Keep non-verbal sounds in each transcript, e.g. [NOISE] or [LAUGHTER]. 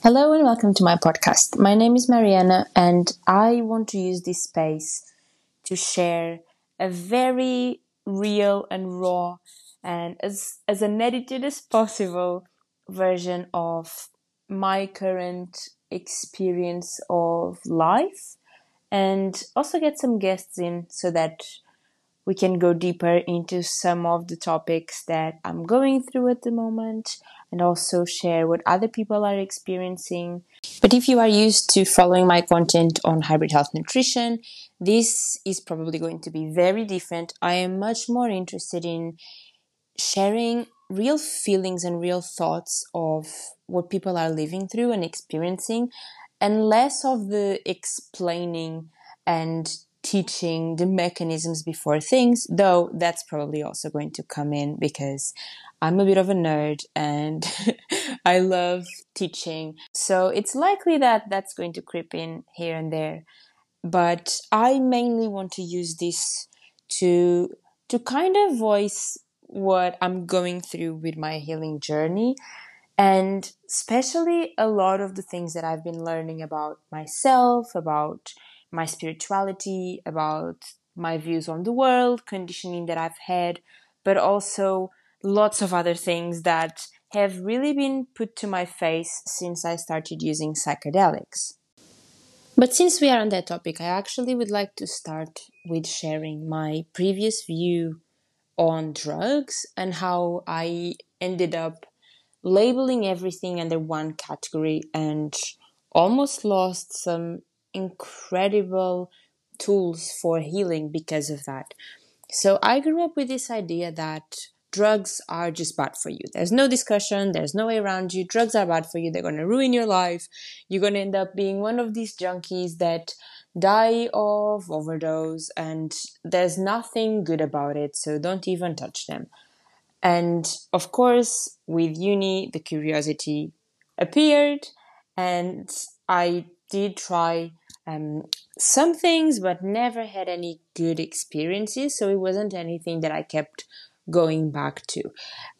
Hello and welcome to my podcast. My name is Mariana, and I want to use this space to share a very real and raw and as, as unedited as possible version of my current experience of life and also get some guests in so that we can go deeper into some of the topics that I'm going through at the moment and also share what other people are experiencing. But if you are used to following my content on hybrid health nutrition, this is probably going to be very different. I am much more interested in sharing real feelings and real thoughts of what people are living through and experiencing, and less of the explaining and teaching the mechanisms before things, though that's probably also going to come in because I'm a bit of a nerd and [LAUGHS] I love teaching. So it's likely that that's going to creep in here and there. But I mainly want to use this to to kind of voice what I'm going through with my healing journey and especially a lot of the things that I've been learning about myself, about my spirituality, about my views on the world, conditioning that I've had, but also lots of other things that have really been put to my face since I started using psychedelics. But since we are on that topic, I actually would like to start with sharing my previous view on drugs and how I ended up labeling everything under one category and almost lost some incredible tools for healing because of that. So I grew up with this idea that drugs are just bad for you. There's no discussion, there's no way around you. Drugs are bad for you. They're to ruin your life. You're to end up being one of these junkies that die of overdose and there's nothing good about it. So don't even touch them. And of course, with uni, the curiosity appeared and I did try um, some things, but never had any good experiences. So it wasn't anything that I kept going back to.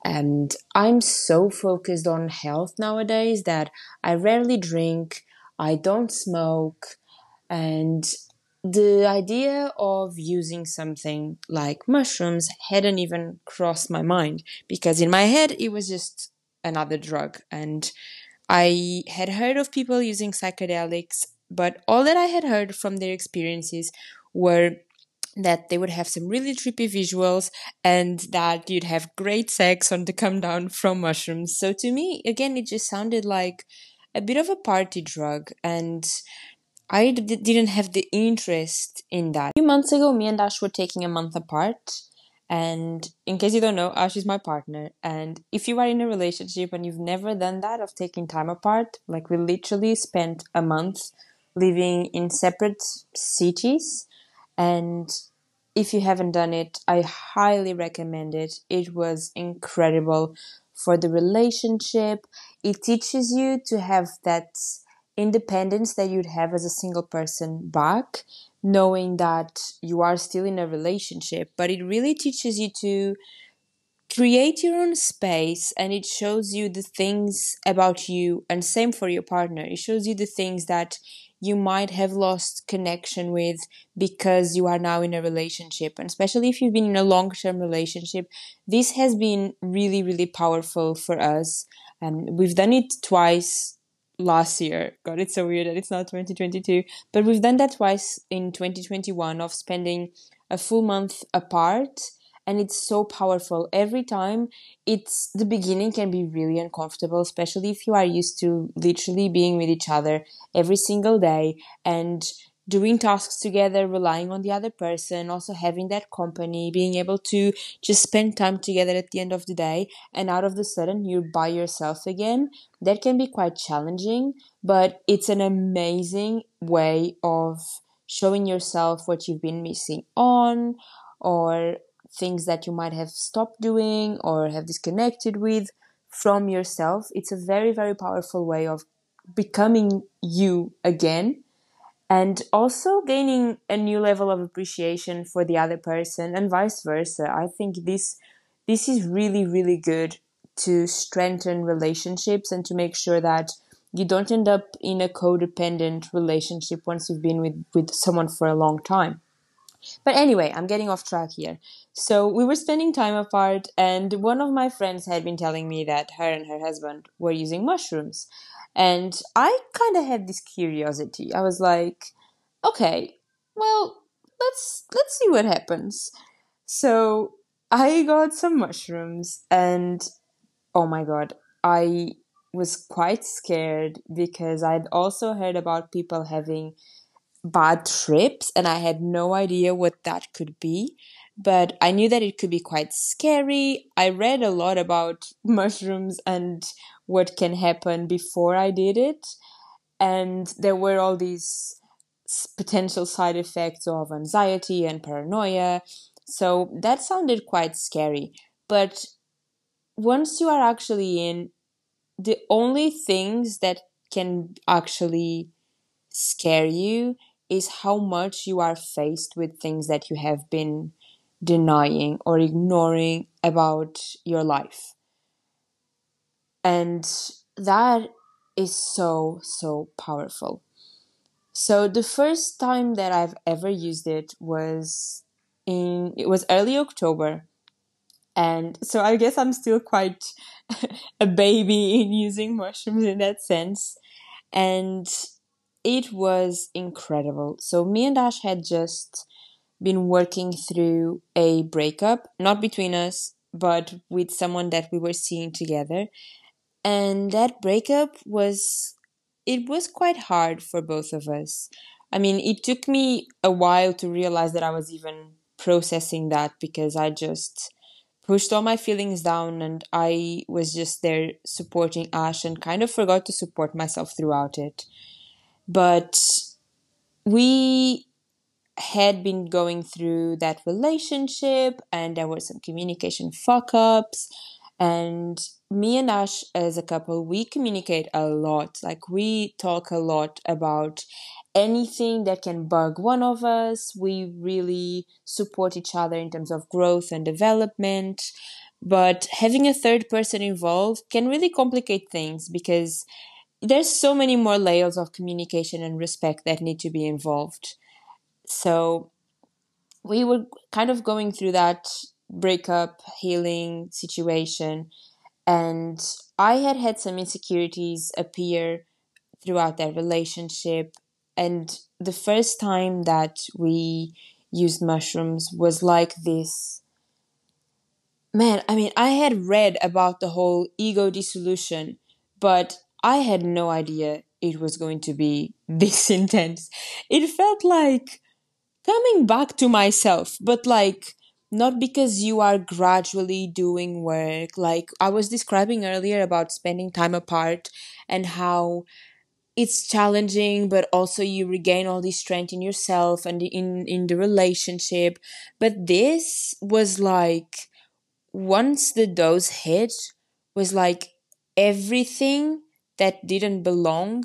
And I'm so focused on health nowadays that I rarely drink, I don't smoke, and the idea of using something like mushrooms hadn't even crossed my mind because in my head it was just another drug and I had heard of people using psychedelics but all that I had heard from their experiences were that they would have some really trippy visuals and that you'd have great sex on the come down from mushrooms. So to me, again, it just sounded like a bit of a party drug and I d- didn't have the interest in that. A few months ago, me and Ash were taking a month apart. And in case you don't know, Ash is my partner. And if you are in a relationship and you've never done that of taking time apart, like we literally spent a month living in separate cities. And if you haven't done it, I highly recommend it. It was incredible for the relationship. It teaches you to have that independence that you'd have as a single person back, knowing that you are still in a relationship. But it really teaches you to create your own space and it shows you the things about you and same for your partner it shows you the things that you might have lost connection with because you are now in a relationship. And especially if you've been in a long term relationship, this has been really, really powerful for us. And we've done it twice last year. God, it's so weird that it's not 2022. But we've done that twice in 2021 of spending a full month apart and it's so powerful. Every time it's the beginning can be really uncomfortable especially if you are used to literally being with each other every single day and doing tasks together relying on the other person also having that company being able to just spend time together at the end of the day and out of the sudden you're by yourself again that can be quite challenging but it's an amazing way of showing yourself what you've been missing on or things that you might have stopped doing or have disconnected with from yourself. It's a very, very powerful way of becoming you again and also gaining a new level of appreciation for the other person and vice versa. I think this this is really really good to strengthen relationships and to make sure that you don't end up in a codependent relationship once you've been with, with someone for a long time. But anyway, I'm getting off track here. So we were spending time apart, and one of my friends had been telling me that her and her husband were using mushrooms. And I kind of had this curiosity. I was like, okay, well, let's let's see what happens. So I got some mushrooms and oh my god, I was quite scared because I'd also heard about people having bad trips and I had no idea what that could be. But I knew that it could be quite scary. I read a lot about [LAUGHS] mushrooms and what can happen before I did it. And there were all these potential side effects of anxiety and paranoia. So that sounded quite scary. But once you are actually in, the only things that can actually scare you is how much you are faced with things that you have been denying or ignoring about your life. And that is so, so powerful. So the first time that I've ever used it was in it was early October. And so I guess I'm still quite [LAUGHS] a baby in using mushrooms in that sense. And it was incredible. So me and Ash had just been working through a breakup, not between us, but with someone that we were seeing together. And that breakup was it was quite hard for both of us. I mean, it took me a while to realize that I was even processing that because I just pushed all my feelings down and I was just there supporting Ash and kind of forgot to support myself throughout it. But we had been going through that relationship and there were some communication fuck ups and me and Ash as a couple, we communicate a lot. Like we talk a lot about anything that can bug one of us. We really support each other in terms of growth and development. But having a third person involved can really complicate things because there's so many more layers of communication and respect that need to be involved. So we were kind of going through that breakup healing situation and I had had some insecurities appear throughout that relationship. And the first time that we used mushrooms was like this. Man, I mean, I had read about the whole ego dissolution, but I had no idea it was going to be [LAUGHS] this intense. It felt like coming back to myself, but like not because you are gradually doing work like i was describing earlier about spending time apart and how it's challenging but also you regain all this strength in yourself and in in the relationship but this was like once the dose hit was like everything that didn't belong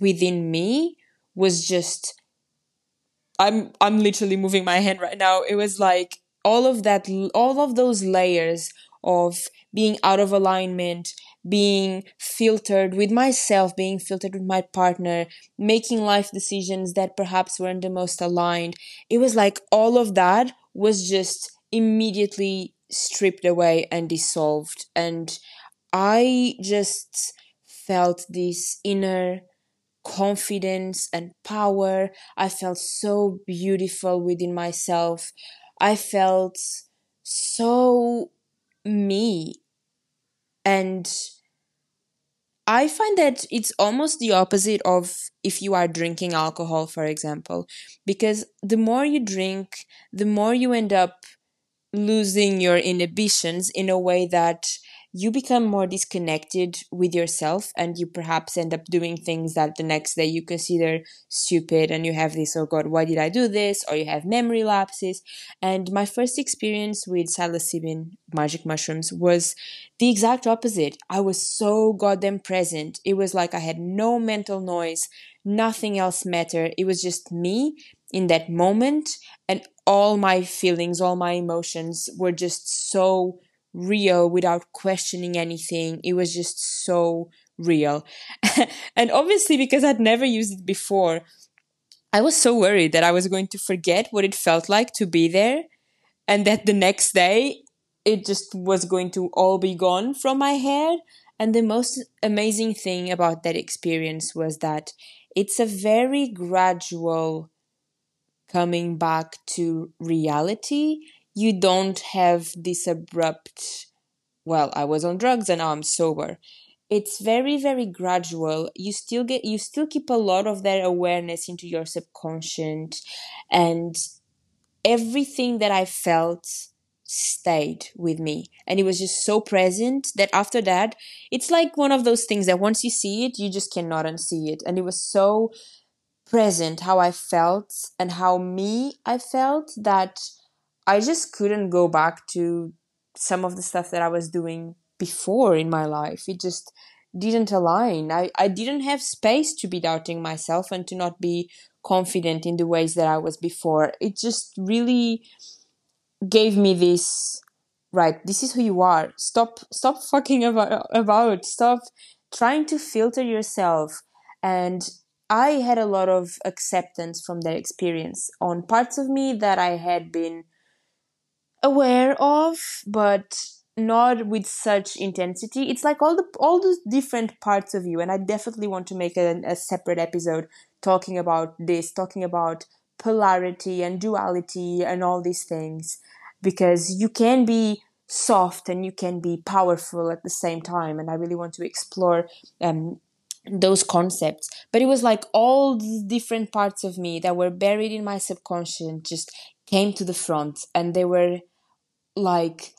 within me was just I'm I'm literally moving my hand right now. It was like all of that all of those layers of being out of alignment being filtered with myself being filtered with my partner making life decisions that perhaps weren't the most aligned it was like all of that was just immediately stripped away and dissolved and i just felt this inner confidence and power i felt so beautiful within myself I felt so me. And I find that it's almost the opposite of if you are drinking alcohol, for example, because the more you drink, the more you end up losing your inhibitions in a way that you become more disconnected with yourself and you perhaps end up doing things that the next day you consider stupid and you have this oh god why did i do this? or you have memory lapses. And my first experience with psilocybin magic mushrooms was the exact opposite. I was so goddamn present. It was like i had no mental noise nothing else mattered it was just me in that moment and all my feelings all my emotions were just so real without questioning anything. It was just so real. [LAUGHS] and obviously, because I'd never used it before, I was so worried that I was going to forget what it felt like to be there and that the next day it just was going to all be gone from my head. And the most amazing thing about that experience was that it's a very gradual coming back to reality. You don't have this abrupt, well, I was on drugs and now I'm sober. It's very very gradual. You still get you still keep a lot of that awareness into your subconscious and everything that i felt stayed with me. And it was just so present that after that it's like one of those things that once you see it you just cannot unsee it. And it was so present how i felt and how me i felt that i just couldn't go back to some of the stuff that i was doing before in my life. It just didn't align. I, I didn't have space to be doubting myself and to not be confident in the ways that I was before. It just really gave me this right, this is who you are. Stop stop [LAUGHS] fucking about, about. Stop trying to filter yourself. And I had a lot of acceptance from that experience on parts of me that I had been aware of, but not with such intensity. It's like all the all the different parts of you and i definitely want to make a, a separate episode talking about this talking about polarity and duality and all these things because you can be soft and you can be powerful at the same time and i really want to explore um, those concepts. But it was like all these different parts of me that were buried in my subconscious just came to the front and they were like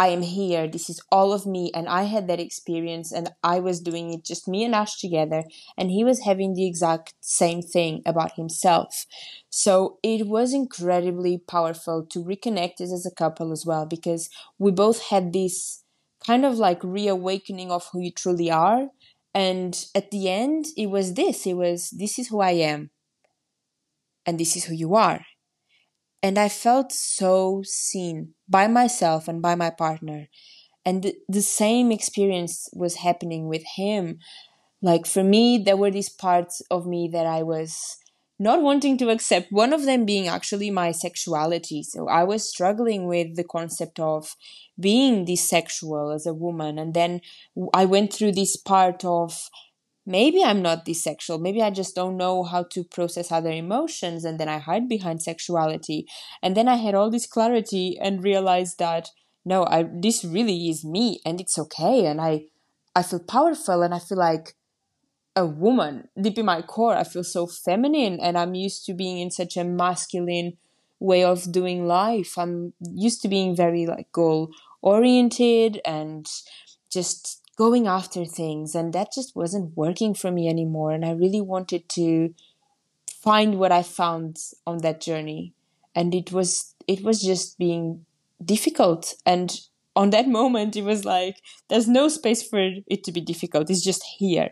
I am here. This is all of me. And I had that experience and I was doing it just me and Ash together. And he was having the exact same thing about himself. So it was incredibly powerful to reconnect us as a couple as well because we both had this kind of like reawakening of who you truly are. And at the end, it was this it was, this is who I am. And this is who you are. And I felt so seen by myself and by my partner. And the, same experience was happening with him. Like for me, there were these parts of me that I was not wanting to accept, one of them being actually my sexuality. So I was struggling with the concept of being this sexual as a woman. And then I went through this part of maybe I'm not this sexual. Maybe I just don't know how to process other emotions. And then I hide behind sexuality. And then I had all this clarity and realized that no, I, this really is me and it's okay. And I, I feel powerful and I feel like a woman deep in my core. I feel so feminine and I'm used to being in such a masculine way of doing life. I'm used to being very like goal oriented and just going after things and that just wasn't working for me anymore and i really wanted to find what i found on that journey. And it was it was just being difficult and on that [LAUGHS] moment it was like there's no space for it to be difficult it's just here.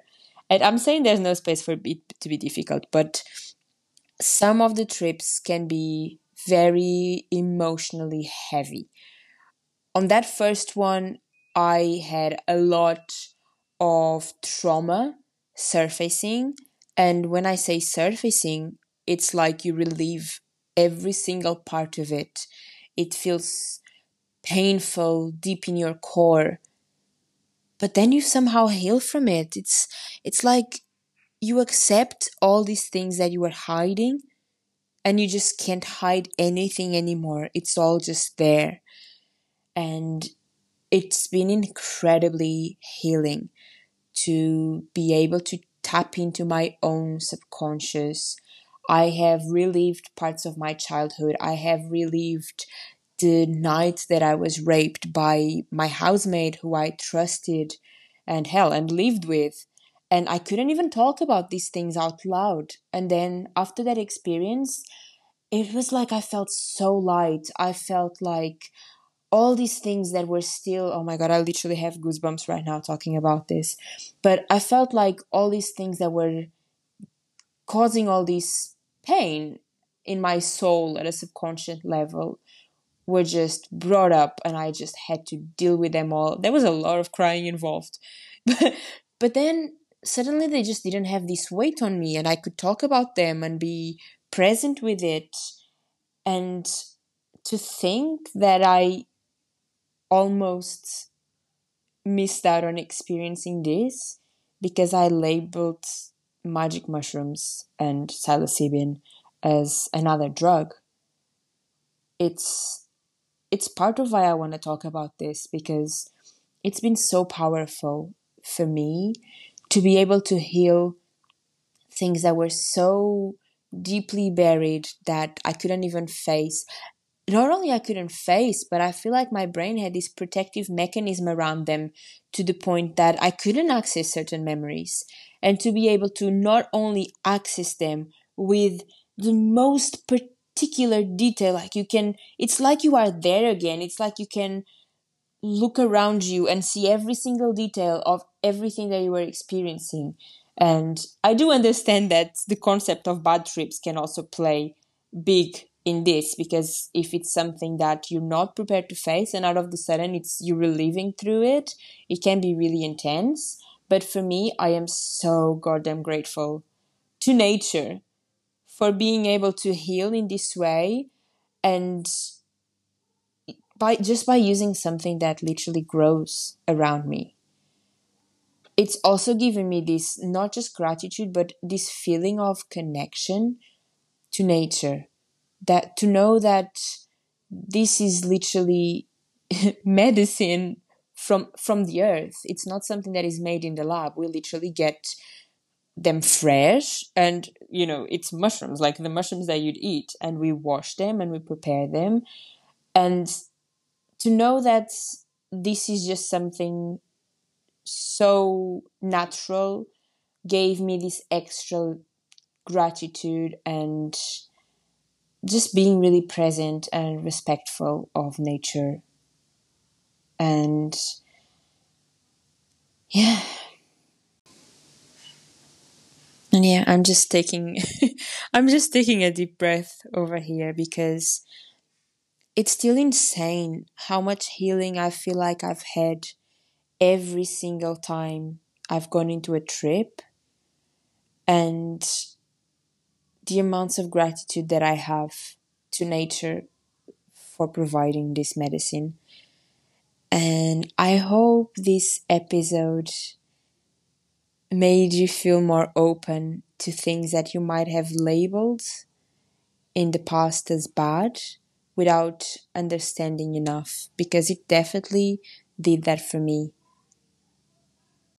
And i'm saying there's no space for it to be difficult but some of the trips can be very emotionally heavy. On that first one I had a lot of trauma surfacing. And when I say surfacing, it's like you relieve every single part of it. It feels painful deep in your core. But then you somehow heal from it. It's it's like you accept all these things that you were hiding and you just can't hide anything anymore. It's all just there. And it's been incredibly healing to be able to tap into my own subconscious. I have relived parts of my childhood. I have relived the night that I was raped by my housemaid who I trusted and hell and lived with. And I couldn't even talk about these things out loud. And then after that experience, it was like I felt so light. I felt like all these things that were still oh my god i literally have goosebumps right now talking about this. But i felt like all these things that were causing all this pain in my soul at a subconscious level were just brought up and i just had to deal with them all. There was a lot of crying involved. But [LAUGHS] but then suddenly they just didn't have this weight on me and I could talk about them and be present with it. And to think that I almost missed out on experiencing this because I labeled magic mushrooms and psilocybin as another drug. It's it's part of why I want to talk about this because it's been so powerful for me to be able to heal things that were so deeply buried that I couldn't even face not only I couldn't face, but I feel like my brain had this protective mechanism around them to the point that I couldn't access certain memories. And to be able to not only access them with the most particular detail, like you can, it's like you are there again. It's like you can look around you and see every single detail of everything that you were experiencing. And I do understand that the concept of bad trips can also play big in this because if it's something that you're not prepared to face and out of the sudden it's you reliving through it, it can be really intense. But for me, I am so goddamn grateful to nature for being able to heal in this way and by just by using something that literally grows around me. It's also given me this not just gratitude but this feeling of connection to nature that to know that this is literally [LAUGHS] medicine from from the earth. It's not something that is made in the lab. We literally get them fresh and you know it's mushrooms like the mushrooms that you'd eat and we wash them and we prepare them. And to know that this is just something so natural gave me this extra gratitude and just being really present and respectful of nature. And yeah. And yeah i'm just taking [LAUGHS] i'm just taking a deep breath over here because it's still insane how much healing i feel like i've had every single time i've gone into a trip. And the amounts of gratitude that I have to nature for providing this medicine. And I hope this episode made you feel more open to things that you might have labeled in the past as bad without understanding enough because it definitely did that for me.